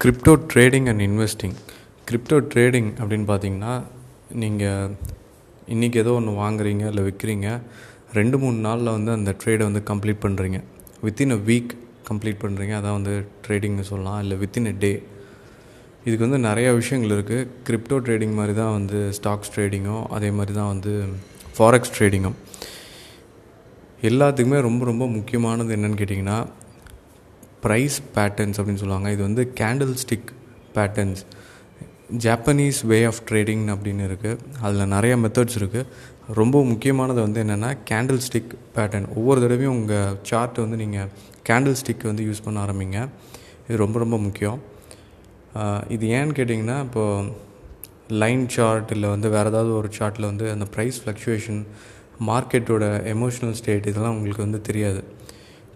Crypto trading and investing crypto trading அப்படின்னு பார்த்தீங்கன்னா நீங்கள் இன்றைக்கி ஏதோ ஒன்று வாங்குறீங்க இல்லை விற்கிறீங்க ரெண்டு மூணு நாளில் வந்து அந்த ட்ரேடை வந்து கம்ப்ளீட் பண்ணுறீங்க வித்தின் அ வீக் கம்ப்ளீட் பண்ணுறீங்க அதான் வந்து ட்ரேடிங்னு சொல்லலாம். இல்லை வித்தின் அ டே இதுக்கு வந்து நிறையா விஷயங்கள் இருக்குது கிரிப்டோ ட்ரேடிங் மாதிரி தான் வந்து ஸ்டாக்ஸ் ட்ரேடிங்கும் அதே மாதிரி தான் வந்து ஃபாரெக்ஸ் ட்ரேடிங்கும் எல்லாத்துக்குமே ரொம்ப ரொம்ப முக்கியமானது என்னென்னு கேட்டிங்கன்னா ப்ரைஸ் பேட்டர்ன்ஸ் அப்படின்னு சொல்லுவாங்க. இது வந்து candle stick patterns Japanese way of trading அப்படின்னு இருக்குது அதில் நிறைய மெத்தட்ஸ் இருக்குது ரொம்ப முக்கியமானது வந்து என்னென்னா கேண்டில் ஸ்டிக் பேட்டர்ன் ஒவ்வொரு தடவையும் உங்கள் சார்ட் வந்து நீங்கள் கேண்டில் ஸ்டிக் வந்து யூஸ் பண்ண ஆரம்பிங்க. இது ரொம்ப ரொம்ப முக்கியம். இது ஏன்னு கேட்டிங்கன்னா இப்போது லைன் சார்ட் இல்லை வந்து வேறு ஏதாவது ஒரு சார்ட்டில் வந்து அந்த ப்ரைஸ் ஃப்ளக்சுவேஷன் மார்க்கெட்டோட எமோஷ்னல் ஸ்டேட் இதெல்லாம் உங்களுக்கு வந்து தெரியாது.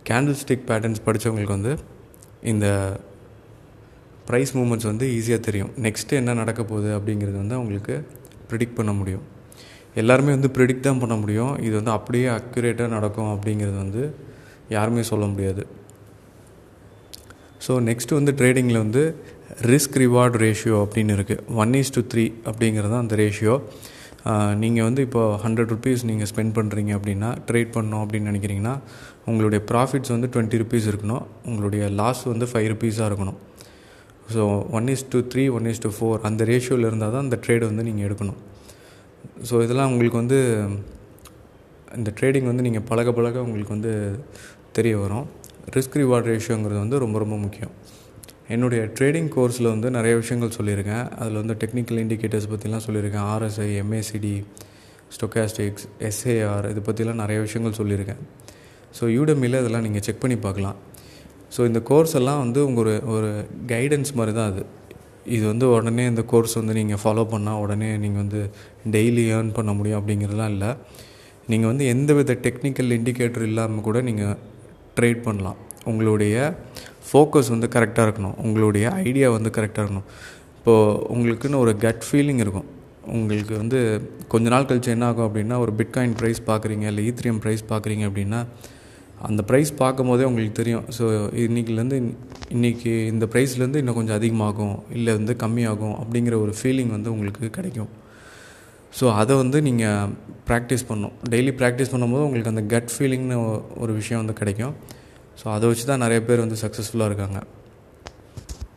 கேண்டில் ஸ்டிக் பேட்டர்ன்ஸ் படித்தவங்களுக்கு வந்து இந்த ப்ரைஸ் மூமெண்ட்ஸ் வந்து ஈஸியாக தெரியும். நெக்ஸ்ட்டு என்ன நடக்க போகுது அப்படிங்கிறது வந்து அவங்களுக்கு ப்ரிடிக்ட் பண்ண முடியும். எல்லாருமே வந்து ப்ரிடிக்ட் தான் பண்ண முடியும். இது வந்து அப்படியே அக்யூரேட்டாக நடக்கும் அப்படிங்கிறது வந்து யாருமே சொல்ல முடியாது. ஸோ நெக்ஸ்ட்டு வந்து ட்ரேடிங்கில் வந்து ரிஸ்க் ரிவார்டு ரேஷியோ அப்படின்னு இருக்குது ஒன் இஸ் டு த்ரீ அப்படிங்கிறது தான் அந்த ரேஷியோ நீங்கள் வந்து இப்போ ஹண்ட்ரட் ருபீஸ் நீங்கள் ஸ்பெண்ட் பண்ணுறீங்க அப்படின்னா ட்ரேட் பண்ணோம் அப்படின்னு நினைக்கிறீங்கன்னா உங்களுடைய ப்ராஃபிட்ஸ் வந்து டுவெண்ட்டி ருபீஸ் இருக்கணும். உங்களுடைய லாஸ் வந்து ஃபைவ் ருபீஸாக இருக்கணும். So one is to three one is to four அந்த ரேஷியோவில் இருந்தால் தான் அந்த ட்ரேடு வந்து நீங்கள் எடுக்கணும். ஸோ இதெல்லாம் உங்களுக்கு வந்து இந்த ட்ரேடிங் வந்து நீங்கள் பழக பழக உங்களுக்கு வந்து தெரிய வரும். ரிஸ்க் ரிவார்ட் ரேஷியோங்கிறது வந்து ரொம்ப ரொம்ப முக்கியம். என்னுடைய ட்ரேடிங் கோர்ஸில் வந்து நிறைய விஷயங்கள் சொல்லியிருக்கேன். அதில் வந்து டெக்னிக்கல் இண்டிகேட்டர்ஸ் பற்றிலாம் சொல்லியிருக்கேன். ஆர்எஸ்ஐ எம்ஏசிடி ஸ்டொக்காஸ்டிக்ஸ் எஸ்ஏஆர் இது பற்றிலாம் நிறைய விஷயங்கள் சொல்லியிருக்கேன். ஸோ யூடமியில் இதெல்லாம் நீங்கள் செக் பண்ணி பார்க்கலாம். ஸோ இந்த கோர்ஸ் எல்லாம் வந்து உங்கள் ஒரு ஒரு கைடன்ஸ் மாதிரி தான் அது. இது வந்து உடனே இந்த கோர்ஸ் வந்து நீங்கள் ஃபாலோ பண்ணால் உடனே நீங்கள் வந்து டெய்லி ஏர்ன் பண்ண முடியும் அப்படிங்கிறதுலாம் இல்லை. நீங்கள் வந்து எந்த வித டெக்னிக்கல் இண்டிகேட்டர் இல்லாமல் கூட நீங்கள் ட்ரேட் பண்ணலாம். உங்களுடைய ஃபோக்கஸ் வந்து கரெக்டாக இருக்கணும். உங்களுடைய ஐடியா வந்து கரெக்டாக இருக்கணும். இப்போது உங்களுக்குன்னு ஒரு கட் ஃபீலிங் இருக்கும். உங்களுக்கு வந்து கொஞ்ச நாள் கழிச்சு என்ன ஆகும் அப்படின்னா ஒரு பிட்காயின் ப்ரைஸ் பார்க்குறீங்க இல்லை ஈத்ரியம் ப்ரைஸ் பார்க்குறீங்க அப்படின்னா அந்த ப்ரைஸ் பார்க்கும் போதே உங்களுக்கு தெரியும். ஸோ இன்றைக்கிலேருந்து இன்றைக்கி இந்த ப்ரைஸ்லேருந்து இன்னும் கொஞ்சம் அதிகமாகும் இல்லை வந்து கம்மியாகும் அப்படிங்கிற ஒரு ஃபீலிங் வந்து உங்களுக்கு கிடைக்கும். ஸோ அதை வந்து நீங்கள் ப்ராக்டிஸ் பண்ணணும். டெய்லி ப்ராக்டிஸ் பண்ணும்போது உங்களுக்கு அந்த கட் ஃபீலிங்னு ஒரு விஷயம் வந்து கிடைக்கும். ஸோ அதை வச்சு தான் நிறைய பேர் வந்து சக்ஸஸ்ஃபுல்லாக இருக்காங்க.